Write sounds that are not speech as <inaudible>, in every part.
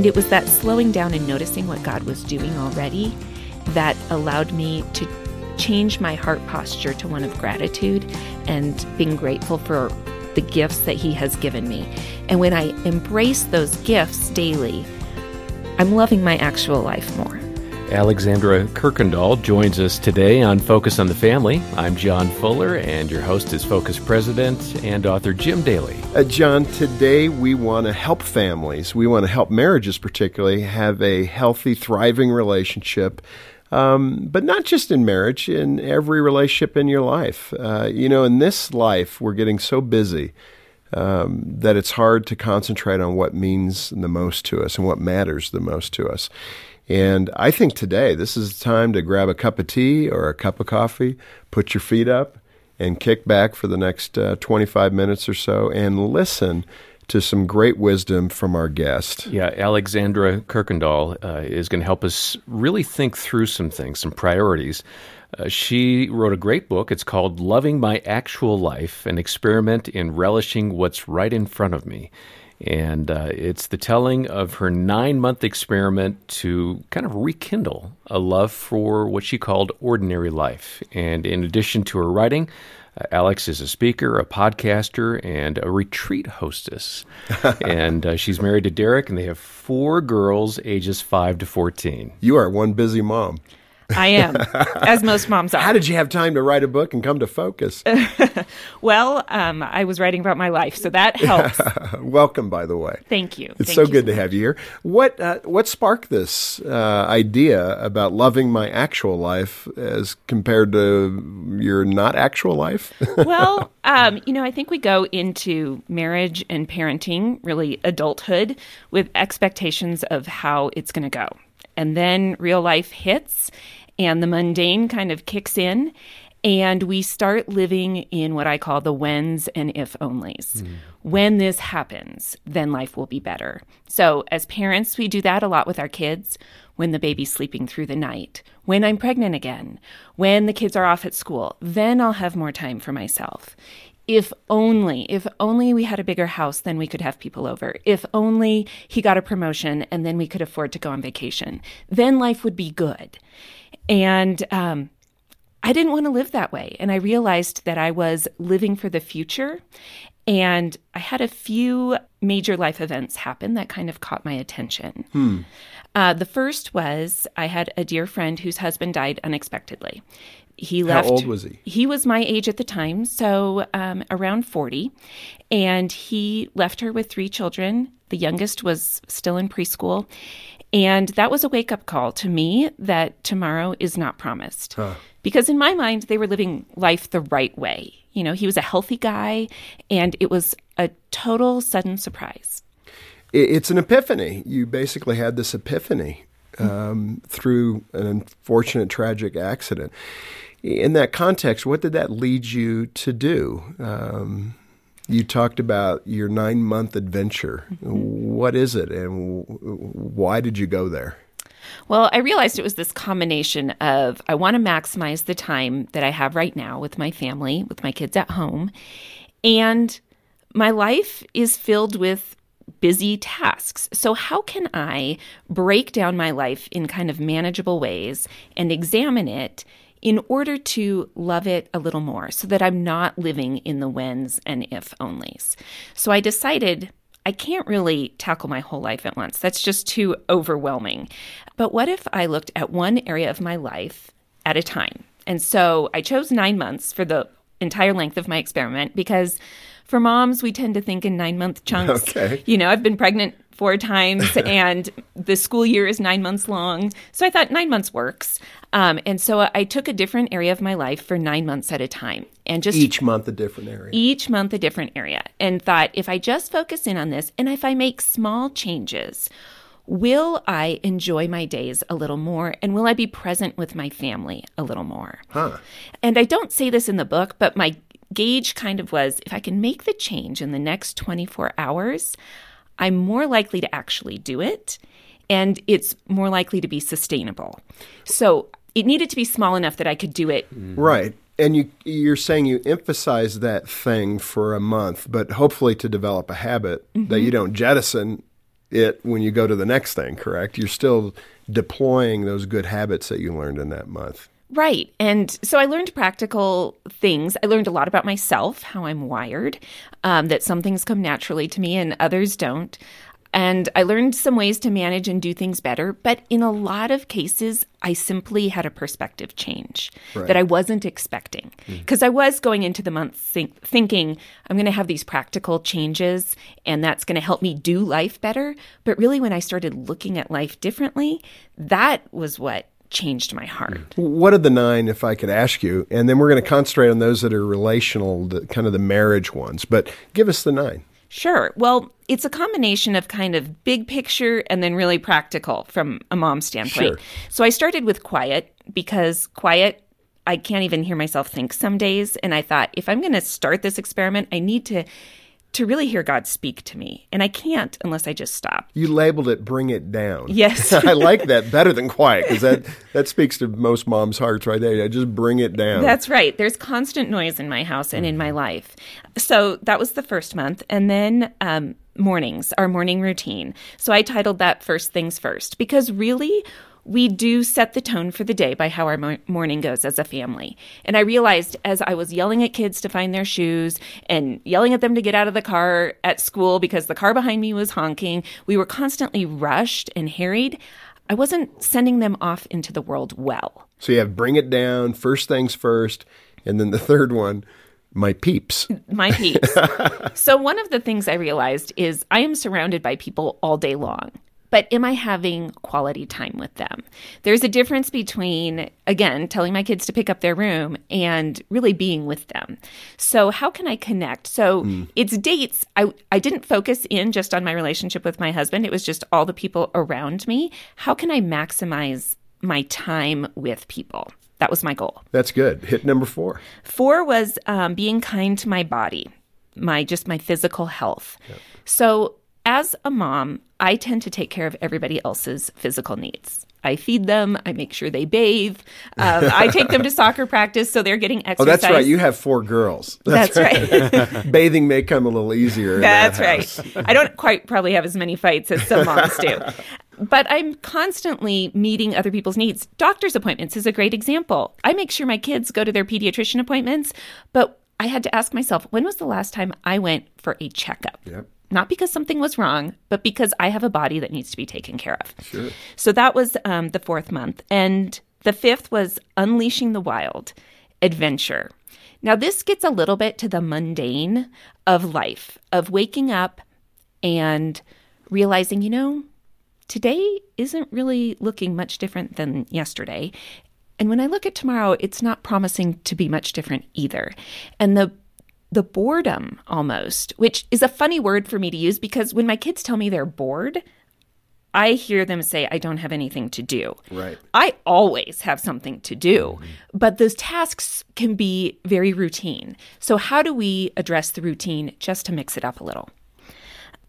And it was that slowing down and noticing what God was doing already that allowed me to change my heart posture to one of gratitude and being grateful for the gifts that He has given me. And when I embrace those gifts daily, I'm loving my actual life more. Alexandra Kuykendall joins us today on Focus on the Family. I'm John Fuller, and your host is Focus President and author Jim Daly. Uh, John, today we want to help families, we want to help marriages particularly, have a healthy, thriving relationship. Um, but not just in marriage, in every relationship in your life. Uh, you know, in this life, we're getting so busy um, that it's hard to concentrate on what means the most to us and what matters the most to us. And I think today, this is the time to grab a cup of tea or a cup of coffee, put your feet up, and kick back for the next uh, 25 minutes or so and listen to some great wisdom from our guest. Yeah, Alexandra Kuykendall uh, is going to help us really think through some things, some priorities. Uh, she wrote a great book. It's called Loving My Actual Life An Experiment in Relishing What's Right in Front of Me. And uh, it's the telling of her nine month experiment to kind of rekindle a love for what she called ordinary life. And in addition to her writing, uh, Alex is a speaker, a podcaster, and a retreat hostess. <laughs> and uh, she's married to Derek, and they have four girls ages 5 to 14. You are one busy mom. I am, as most moms are. How did you have time to write a book and come to focus? <laughs> well, um, I was writing about my life, so that <laughs> helps. Welcome, by the way. Thank you. It's Thank so you good so to have you here. What uh, what sparked this uh, idea about loving my actual life as compared to your not actual life? <laughs> well, um, you know, I think we go into marriage and parenting, really adulthood, with expectations of how it's going to go. And then real life hits and the mundane kind of kicks in and we start living in what I call the whens and if onlys. Mm. When this happens, then life will be better. So, as parents, we do that a lot with our kids when the baby's sleeping through the night, when I'm pregnant again, when the kids are off at school, then I'll have more time for myself. If only, if only we had a bigger house, then we could have people over. If only he got a promotion and then we could afford to go on vacation, then life would be good. And um, I didn't want to live that way. And I realized that I was living for the future. And I had a few major life events happen that kind of caught my attention. Hmm. Uh, the first was I had a dear friend whose husband died unexpectedly. He left. How old was he? He was my age at the time, so um, around 40. And he left her with three children. The youngest was still in preschool. And that was a wake up call to me that tomorrow is not promised. Huh. Because in my mind, they were living life the right way. You know, he was a healthy guy, and it was a total sudden surprise. It's an epiphany. You basically had this epiphany um, through an unfortunate, tragic accident. In that context, what did that lead you to do? Um, you talked about your nine month adventure. Mm-hmm. What is it, and why did you go there? Well, I realized it was this combination of I want to maximize the time that I have right now with my family, with my kids at home, and my life is filled with busy tasks. So, how can I break down my life in kind of manageable ways and examine it in order to love it a little more so that I'm not living in the whens and if onlys. So I decided I can't really tackle my whole life at once. That's just too overwhelming. But what if I looked at one area of my life at a time? And so I chose nine months for the entire length of my experiment because for moms, we tend to think in nine month chunks. <laughs> Okay. You know, I've been pregnant four times, <laughs> and the school year is nine months long. So I thought nine months works. Um, and so I took a different area of my life for nine months at a time, and just Each month a different area. each month a different area, and thought if I just focus in on this, and if I make small changes. Will I enjoy my days a little more and will I be present with my family a little more? Huh. And I don't say this in the book, but my gauge kind of was if I can make the change in the next 24 hours, I'm more likely to actually do it and it's more likely to be sustainable. So it needed to be small enough that I could do it. Right. And you you're saying you emphasize that thing for a month, but hopefully to develop a habit that mm-hmm. you don't jettison it when you go to the next thing, correct? You're still deploying those good habits that you learned in that month. Right. And so I learned practical things. I learned a lot about myself, how I'm wired, um, that some things come naturally to me and others don't. And I learned some ways to manage and do things better. But in a lot of cases, I simply had a perspective change that I wasn't expecting. Because I was going into the month think- thinking, I'm going to have these practical changes and that's going to help me do life better. But really, when I started looking at life differently, that was what changed my heart. What are the nine, if I could ask you? And then we're going to concentrate on those that are relational, the, kind of the marriage ones. But give us the nine. Sure. Well, it's a combination of kind of big picture and then really practical from a mom's standpoint. Sure. So I started with quiet because quiet, I can't even hear myself think some days. And I thought, if I'm going to start this experiment, I need to to really hear God speak to me. And I can't unless I just stop. You labeled it "Bring It Down." Yes. <laughs> I like that better than quiet because that that speaks to most moms' hearts right there. Just bring it down. That's right. There's constant noise in my house and in my life. So that was the first month. And then um, mornings, our morning routine. So I titled that First Things First because really, we do set the tone for the day by how our mo- morning goes as a family. And I realized as I was yelling at kids to find their shoes and yelling at them to get out of the car at school because the car behind me was honking, we were constantly rushed and harried. I wasn't sending them off into the world well. so you have "Bring It Down," first things first, and then the <laughs> third one, "My Peeps." my peeps. <laughs> so one of the things I realized is I am surrounded by people all day long. But am I having quality time with them? There's a difference between, again, telling my kids to pick up their room and really being with them. So, how can I connect? So, it's dates. I, I didn't focus in just on my relationship with my husband, it was just all the people around me. How can I maximize my time with people? That was my goal. That's good. Hit number four. Four was um, being kind to my body, my just my physical health. So as a mom, I tend to take care of everybody else's physical needs. I feed them. I make sure they bathe. Um, I take them to <laughs> soccer practice, so they're getting exercise. Oh, that's right. You have four girls. That's right. <laughs> Bathing may come a little easier. That's that right. I don't quite probably have as many fights as some moms do. <laughs> But I'm constantly meeting other people's needs. Doctor's appointments is a great example. I make sure my kids go to their pediatrician appointments, but I had to ask myself, when was the last time I went for a checkup? Yep. Not because something was wrong, but because I have a body that needs to be taken care of. Sure. So that was um, the fourth month. And the fifth was unleashing the wild, adventure. Now, this gets a little bit to the mundane of life, of waking up and realizing, you know, today isn't really looking much different than yesterday. And when I look at tomorrow, it's not promising to be much different either. And the the boredom almost, which is a funny word for me to use because when my kids tell me they're bored, I hear them say, I don't have anything to do. Right. I always have something to do, mm-hmm. but those tasks can be very routine. So, how do we address the routine just to mix it up a little?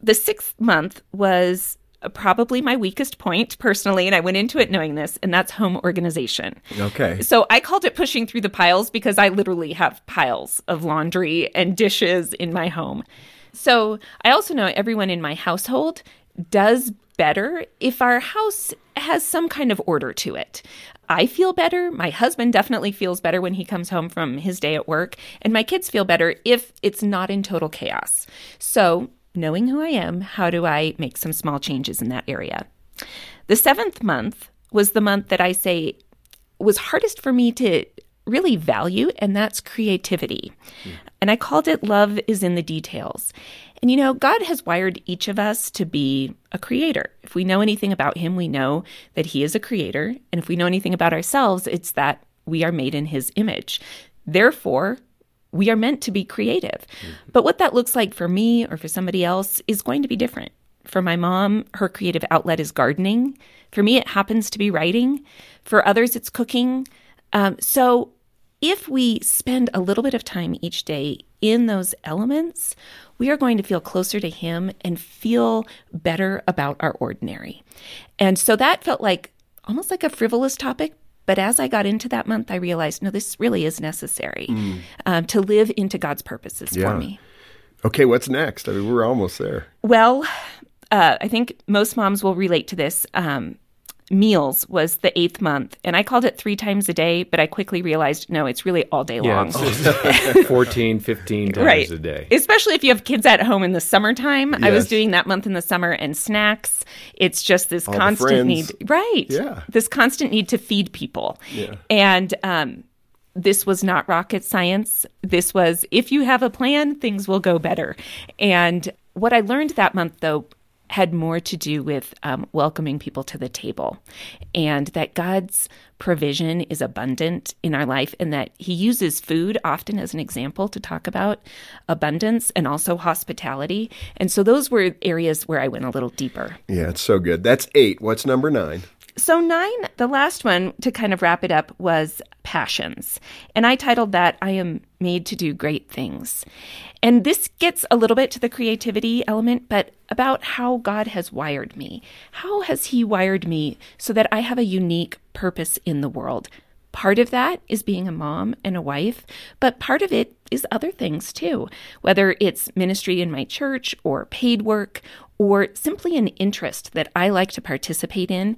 The sixth month was probably my weakest point personally, and I went into it knowing this, and that's home organization. Okay. So I called it pushing through the piles because I literally have piles of laundry and dishes in my home. So I also know everyone in my household does better if our house has some kind of order to it. I feel better. My husband definitely feels better when he comes home from his day at work. And my kids feel better if it's not in total chaos. So, knowing who I am, how do I make some small changes in that area? The seventh month was the month that I say was hardest for me to really value, and that's creativity. Hmm. And I called it Love is in the Details. And you know, God has wired each of us to be a creator. If we know anything about Him, we know that He is a creator. And if we know anything about ourselves, it's that we are made in His image. Therefore, we are meant to be creative. Mm-hmm. But what that looks like for me or for somebody else is going to be different. For my mom, her creative outlet is gardening. For me, it happens to be writing. For others, it's cooking. Um, so if we spend a little bit of time each day in those elements, we are going to feel closer to Him and feel better about our ordinary. And so that felt like almost like a frivolous topic, but as I got into that month, I realized, no, this really is necessary mm. um, to live into God's purposes yeah. for me. Okay, what's next? I mean, we're almost there. Well, uh, I think most moms will relate to this. Um, meals was the eighth month. And I called it three times a day, but I quickly realized no, it's really all day yeah, long. <laughs> 14, 15 times right. a day. Especially if you have kids at home in the summertime. Yes. I was doing that month in the summer and snacks. It's just this all constant need. Right. Yeah. This constant need to feed people. Yeah. And, um, this was not rocket science. This was if you have a plan, things will go better. And what I learned that month, though, had more to do with um, welcoming people to the table and that God's provision is abundant in our life and that He uses food often as an example to talk about abundance and also hospitality. And so those were areas where I went a little deeper. Yeah, it's so good. That's eight. What's number nine? So, nine, the last one to kind of wrap it up was passions. And I titled that, I Am Made to Do Great Things. And this gets a little bit to the creativity element, but about how God has wired me. How has He wired me so that I have a unique purpose in the world? Part of that is being a mom and a wife, but part of it is other things too, whether it's ministry in my church or paid work or simply an interest that I like to participate in.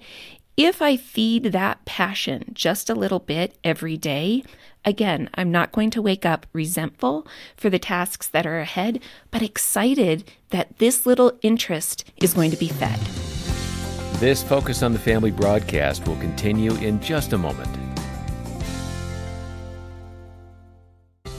If I feed that passion just a little bit every day, again, I'm not going to wake up resentful for the tasks that are ahead, but excited that this little interest is going to be fed. This Focus on the Family broadcast will continue in just a moment.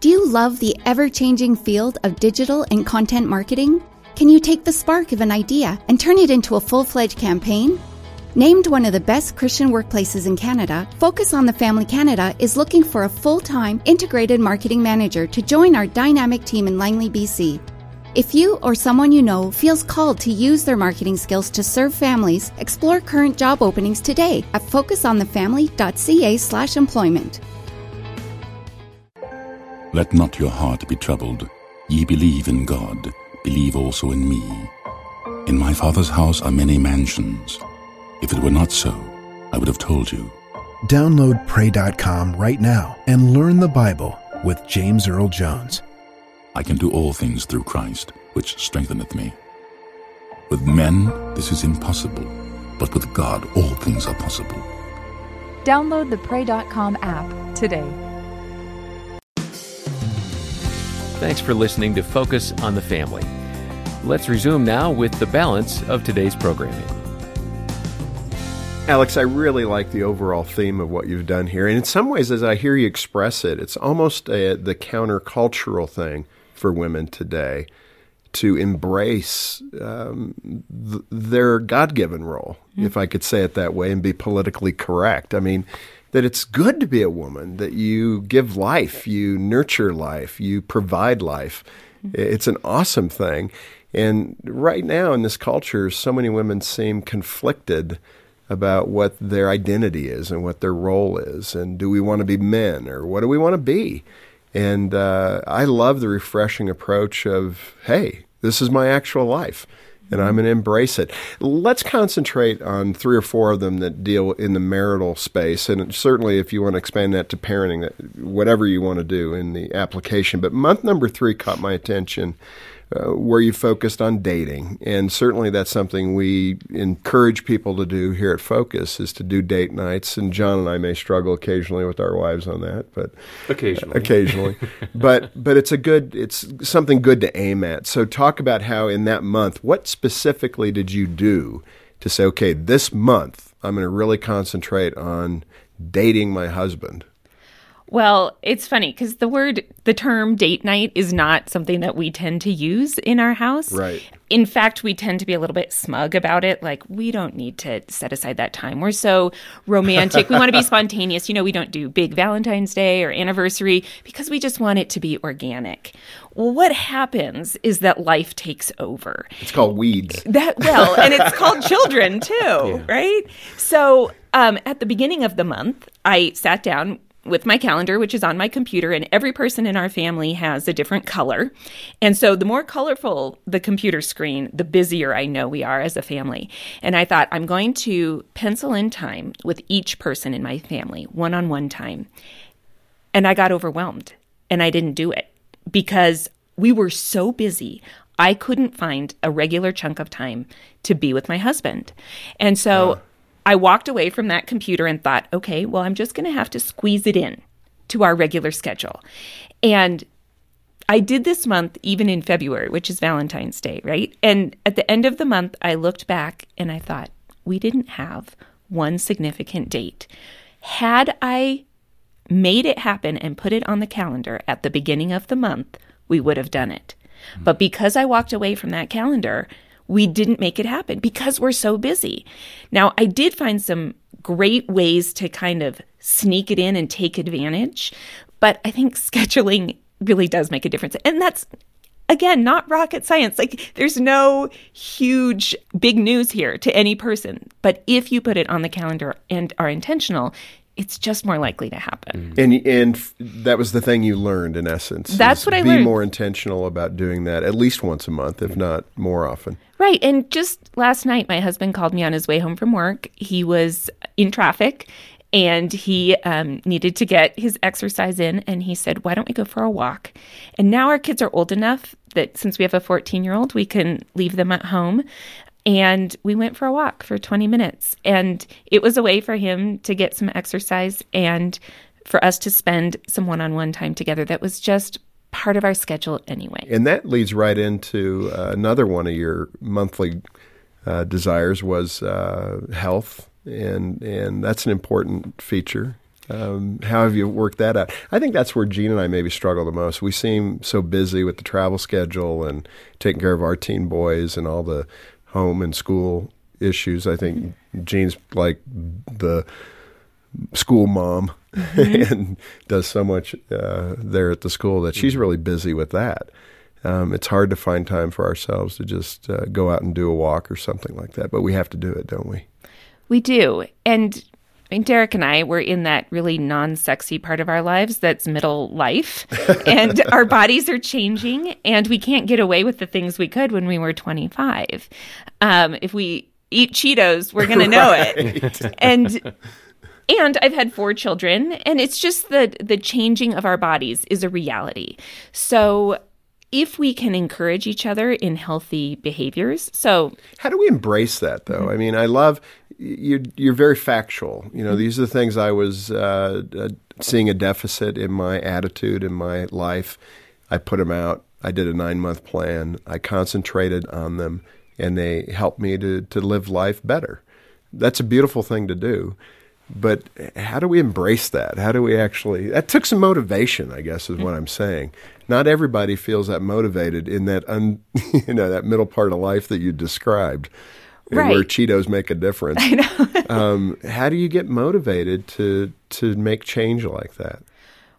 Do you love the ever changing field of digital and content marketing? Can you take the spark of an idea and turn it into a full fledged campaign? Named one of the best Christian workplaces in Canada, Focus on the Family Canada is looking for a full time integrated marketing manager to join our dynamic team in Langley, BC. If you or someone you know feels called to use their marketing skills to serve families, explore current job openings today at focusonthefamily.ca/employment. Let not your heart be troubled. Ye believe in God, believe also in me. In my Father's house are many mansions. If it were not so, I would have told you. Download Pray.com right now and learn the Bible with James Earl Jones. I can do all things through Christ, which strengtheneth me. With men, this is impossible, but with God, all things are possible. Download the Pray.com app today. Thanks for listening to Focus on the Family. Let's resume now with the balance of today's programming. Alex, I really like the overall theme of what you've done here. And in some ways, as I hear you express it, it's almost a, the countercultural thing for women today to embrace um, th- their God given role, mm-hmm. if I could say it that way, and be politically correct. I mean, that it's good to be a woman, that you give life, you nurture life, you provide life. It's an awesome thing. And right now in this culture, so many women seem conflicted about what their identity is and what their role is. And do we want to be men or what do we want to be? And uh, I love the refreshing approach of, hey, this is my actual life and I'm going to embrace it. Let's concentrate on three or four of them that deal in the marital space, and certainly if you want to expand that to parenting, whatever you want to do in the application. But month number three caught my attention. Uh, where you focused on dating, and certainly that's something we encourage people to do here at Focus is to do date nights. And John and I may struggle occasionally with our wives on that, but occasionally, <laughs> occasionally. but but it's a good, it's something good to aim at. So talk about how in that month, what specifically did you do to say, okay, this month I'm going to really concentrate on dating my husband? Well, it's funny because the word, the term date night is not something that we tend to use in our house. Right. In fact, we tend to be a little bit smug about it. Like, we don't need to set aside that time. We're so romantic. we want to be <laughs> spontaneous. You know, we don't do big Valentine's Day or anniversary because we just want it to be organic. Well, what happens is that life takes over. It's called weeds. That, well, and it's <laughs> called children too, yeah. right? So, um, at the beginning of the month, I sat down with my calendar, which is on my computer, and every person in our family has a different color. And so the more colorful the computer screen, the busier I know we are as a family. And I thought, I'm going to pencil in time with each person in my family, one on one time. And I got overwhelmed and I didn't do it because we were so busy. I couldn't find a regular chunk of time to be with my husband. And so. I walked away from that computer and thought, okay, well, I'm just going to have to squeeze it in to our regular schedule. And I did this month even in February, which is Valentine's Day, right? And at the end of the month, I looked back and I thought, we didn't have one significant date. Had I made it happen and put it on the calendar at the beginning of the month, we would have done it. Mm-hmm. But because I walked away from that calendar, we didn't make it happen because we're so busy. Now, I did find some great ways to kind of sneak it in and take advantage, but I think <laughs> scheduling really does make a difference. And that's again not rocket science. Like there's no huge big news here to any person, but if you put it on the calendar and are intentional, it's just more likely to happen. Mm. And and that was the thing you learned in essence. That's what I be learned. Be more intentional about doing that at least once a month, if not more often. Right. And just last night, my husband called me on his way home from work. He was in traffic and he um, needed to get his exercise in. And he said, Why don't we go for a walk? And now our kids are old enough that since we have a 14 year old, we can leave them at home. And we went for a walk for 20 minutes. And it was a way for him to get some exercise and for us to spend some one on one time together that was just part of our schedule anyway. And that leads right into uh, another one of your monthly uh, desires was uh, health, and and that's an important feature. Um, how have you worked that out? I think that's where Jean and I maybe struggle the most. We seem so busy with the travel schedule and taking care of our teen boys and all the home and school issues. I think Jean's like the school mom mm-hmm. <laughs> and does so much uh, there at the school that she's really busy with that. Um, it's hard to find time for ourselves to just uh, go out and do a walk or something like that, but we have to do it, don't we? We do. And I mean, Derek and I were in that really non sexy part of our lives that's middle life. <laughs> and our bodies are changing, and we can't get away with the things we could when we were 25. Um, if we eat Cheetos, we're going to know <laughs> right. it. And and I've had four children, and it's just the the changing of our bodies is a reality. So if we can encourage each other in healthy behaviors. So, how do we embrace that, though? Mm-hmm. I mean, I love you're you're very factual. You know, mm-hmm. these are the things I was uh, uh, seeing a deficit in my attitude in my life. I put them out. I did a nine month plan. I concentrated on them, and they helped me to to live life better. That's a beautiful thing to do. But how do we embrace that? How do we actually? That took some motivation, I guess, is what I'm saying. Not everybody feels that motivated in that un, <laughs> you know, that middle part of life that you described, right. where Cheetos make a difference. <laughs> I know. <laughs> um, how do you get motivated to to make change like that?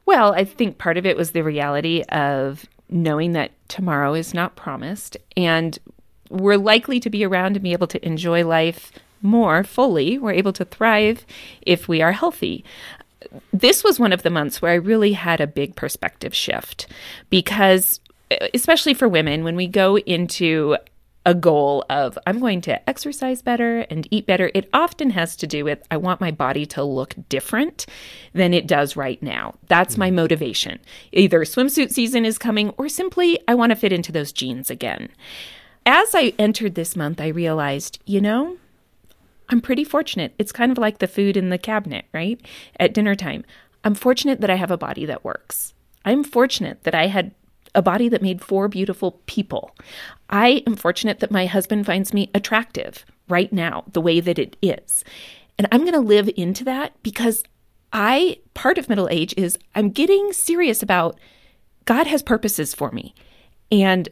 Well, I think part of it was the reality of knowing that tomorrow is not promised, and we're likely to be around and be able to enjoy life more fully. We're able to thrive if we are healthy. This was one of the months where I really had a big perspective shift because, especially for women, when we go into a goal of I'm going to exercise better and eat better. It often has to do with I want my body to look different than it does right now. That's my motivation. Either swimsuit season is coming or simply I want to fit into those jeans again. As I entered this month, I realized, you know, I'm pretty fortunate. It's kind of like the food in the cabinet, right? At dinner time. I'm fortunate that I have a body that works. I'm fortunate that I had a body that made four beautiful people. I am fortunate that my husband finds me attractive right now, the way that it is. And I'm going to live into that because I, part of middle age is I'm getting serious about God has purposes for me. And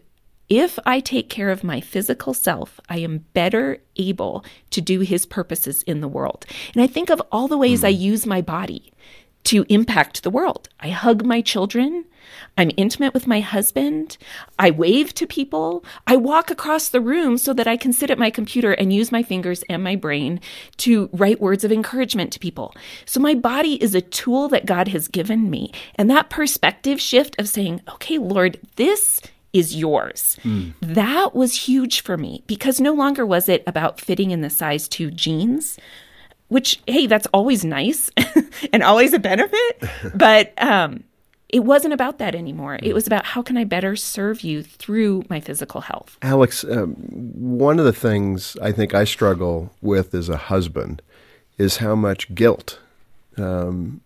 if I take care of my physical self, I am better able to do his purposes in the world. And I think of all the ways mm. I use my body to impact the world. I hug my children. I'm intimate with my husband. I wave to people. I walk across the room so that I can sit at my computer and use my fingers and my brain to write words of encouragement to people. So my body is a tool that God has given me. And that perspective shift of saying, okay, Lord, this is yours. Mm. That was huge for me because no longer was it about fitting in the size two jeans which hey that's always nice <laughs> and always a benefit <laughs> but um, it wasn't about that anymore. It was about how can i better serve you through my physical health. Alex um, one of the things i think i struggle with as a husband is how much guilt um,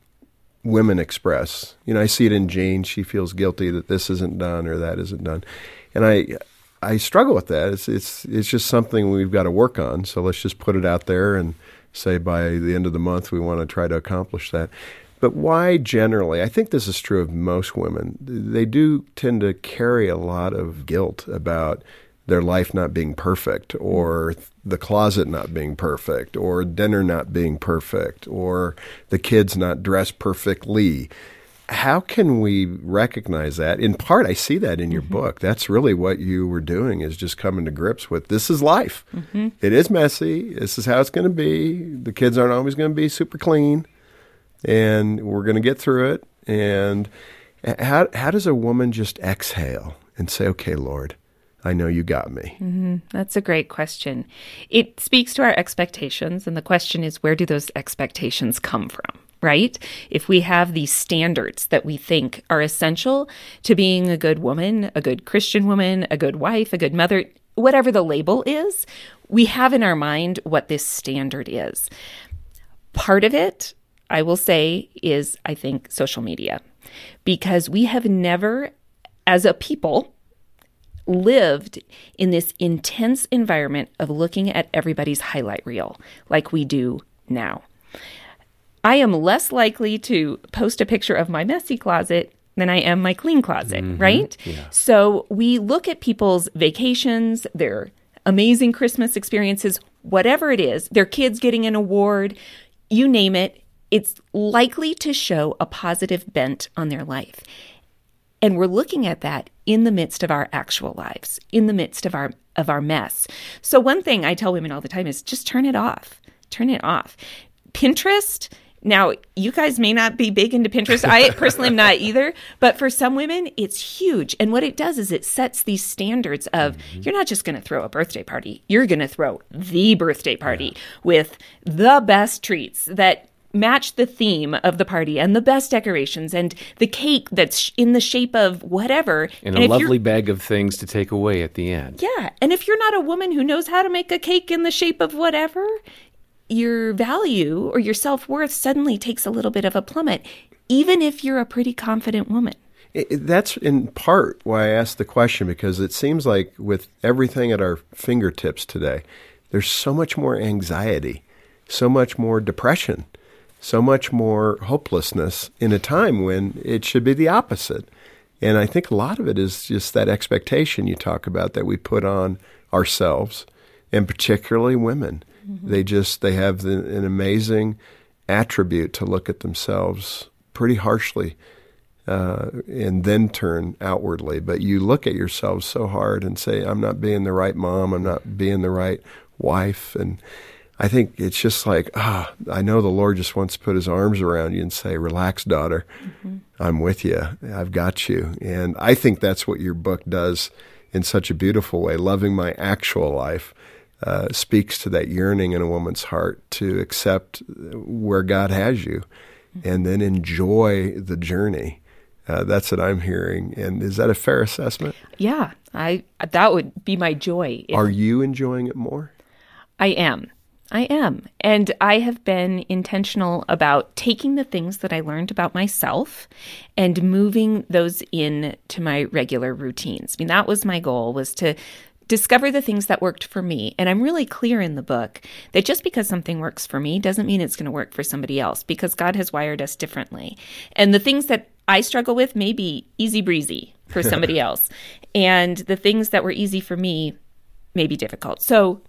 women express. You know i see it in jane. She feels guilty that this isn't done or that isn't done. And i i struggle with that. It's it's it's just something we've got to work on. So let's just put it out there and say by the end of the month we want to try to accomplish that. But why generally? I think this is true of most women. They do tend to carry a lot of guilt about their life not being perfect, or the closet not being perfect, or dinner not being perfect, or the kids not dressed perfectly how can we recognize that? In part, I see that in your mm-hmm. book. That's really what you were doing is just coming to grips with this is life. Mm-hmm. It is messy. This is how it's going to be. The kids aren't always going to be super clean, and we're going to get through it. And how how does a woman just exhale and say, "Okay, Lord, I know you got me? Mm-hmm. That's a great question. It speaks to our expectations, and the question is where do those expectations come from? Right? If we have these standards that we think are essential to being a good woman, a good Christian woman, a good wife, a good mother, whatever the label is, we have in our mind what this standard is. Part of it, I will say, is I think social media, because we have never, as a people, lived in this intense environment of looking at everybody's highlight reel like we do now. I am less likely to post a picture of my messy closet than I am my clean closet, mm-hmm. right? Yeah. So we look at people's vacations, their amazing Christmas experiences, whatever it is, their kids getting an award, you name it, it's likely to show a positive bent on their life. And we're looking at that in the midst of our actual lives, in the midst of our of our mess. So one thing I tell women all the time is just turn it off. Turn it off. Pinterest now, you guys may not be big into Pinterest. I <laughs> personally am not either. But for some women, it's huge. And what it does is it sets these standards of mm-hmm. you're not just going to throw a birthday party, you're going to throw the birthday party yeah. with the best treats that match the theme of the party and the best decorations and the cake that's in the shape of whatever. And, and a lovely bag of things to take away at the end. Yeah. And if you're not a woman who knows how to make a cake in the shape of whatever, your value or your self worth suddenly takes a little bit of a plummet, even if you're a pretty confident woman. It, that's in part why I asked the question because it seems like with everything at our fingertips today, there's so much more anxiety, so much more depression, so much more hopelessness in a time when it should be the opposite. And I think a lot of it is just that expectation you talk about that we put on ourselves, and particularly women. Mm-hmm. They just they have the, an amazing attribute to look at themselves pretty harshly uh, and then turn outwardly. But you look at yourself so hard and say, "I'm not being the right mom. I'm not being the right wife." And I think it's just like, ah, I know the Lord just wants to put His arms around you and say, "Relax, daughter. Mm-hmm. I'm with you. I've got you." And I think that's what your book does in such a beautiful way. Loving my actual life uh, speaks to that yearning in a woman's heart to accept where God has you and then enjoy the journey. Uh, that's what I'm hearing. And is that a fair assessment? Yeah, I that would be my joy. Are you enjoying it more? I am. I am. And I have been intentional about taking the things that I learned about myself and moving those in to my regular routines. I mean, that was my goal was to discover the things that worked for me. And I'm really clear in the book that just because something works for me doesn't mean it's going to work for somebody else because God has wired us differently. And the things that I struggle with may be easy breezy for somebody <laughs> else. And the things that were easy for me may be difficult. So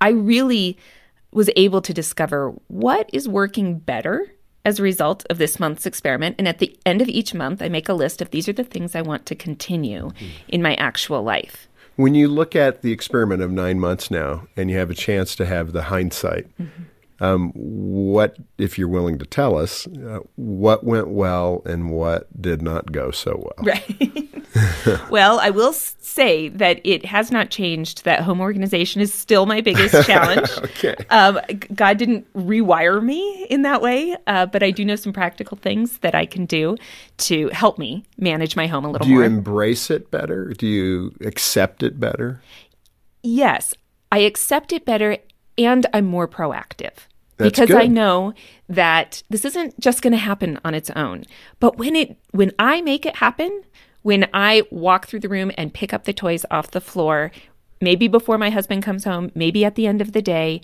I really was able to discover what is working better as a result of this month's experiment. And at the end of each month, I make a list of these are the things I want to continue mm-hmm. in my actual life. When you look at the experiment of nine months now and you have a chance to have the hindsight, mm-hmm. Um, what, if you're willing to tell us, uh, what went well and what did not go so well? Right. <laughs> well, I will say that it has not changed. That home organization is still my biggest <laughs> challenge. okay. Um, God didn't rewire me in that way, uh, but I do know some practical things that I can do to help me manage my home a little more. Do you more. embrace it better? Do you accept it better? Yes, I accept it better, and I'm more proactive. That's because good. I know that this isn't just going to happen on its own. But when it when I make it happen, when I walk through the room and pick up the toys off the floor, maybe before my husband comes home, maybe at the end of the day,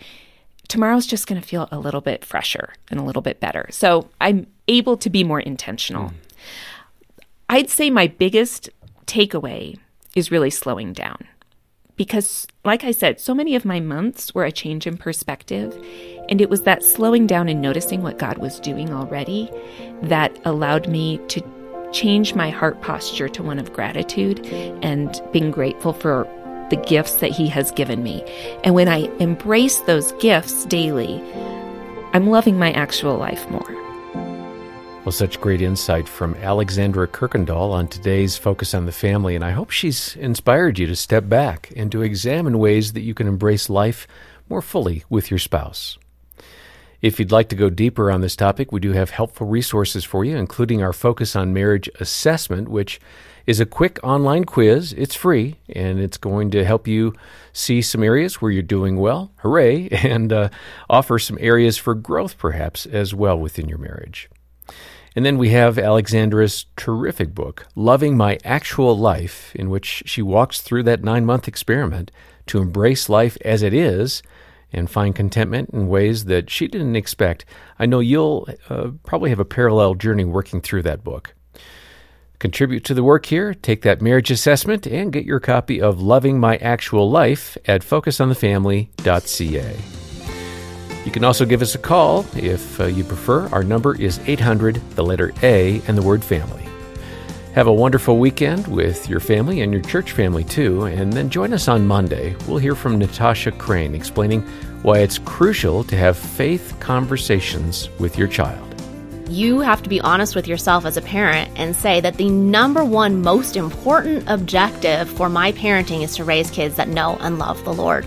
tomorrow's just going to feel a little bit fresher and a little bit better. So I'm able to be more intentional. Mm. I'd say my biggest takeaway is really slowing down. Because, like I said, so many of my months were a change in perspective. And it was that slowing down and noticing what God was doing already that allowed me to change my heart posture to one of gratitude and being grateful for the gifts that He has given me. And when I embrace those gifts daily, I'm loving my actual life more. Well, such great insight from Alexandra Kuykendall on today's Focus on the Family, and I hope she's inspired you to step back and to examine ways that you can embrace life more fully with your spouse. If you'd like to go deeper on this topic, we do have helpful resources for you, including our Focus on Marriage assessment, which is a quick online quiz. It's free, and it's going to help you see some areas where you're doing well, hooray, <laughs> and uh, offer some areas for growth, perhaps, as well within your marriage. And then we have Alexandra's terrific book, Loving My Actual Life, in which she walks through that nine month experiment to embrace life as it is and find contentment in ways that she didn't expect. I know you'll uh, probably have a parallel journey working through that book. Contribute to the work here, take that marriage assessment, and get your copy of Loving My Actual Life at focusonthefamily.ca. You can also give us a call if uh, you prefer. Our number is 800, the letter A, and the word family. Have a wonderful weekend with your family and your church family too, and then join us on Monday. We'll hear from Natasha Crain explaining why it's crucial to have faith conversations with your child. You have to be honest with yourself as a parent and say that the number one most important objective for my parenting is to raise kids that know and love the Lord.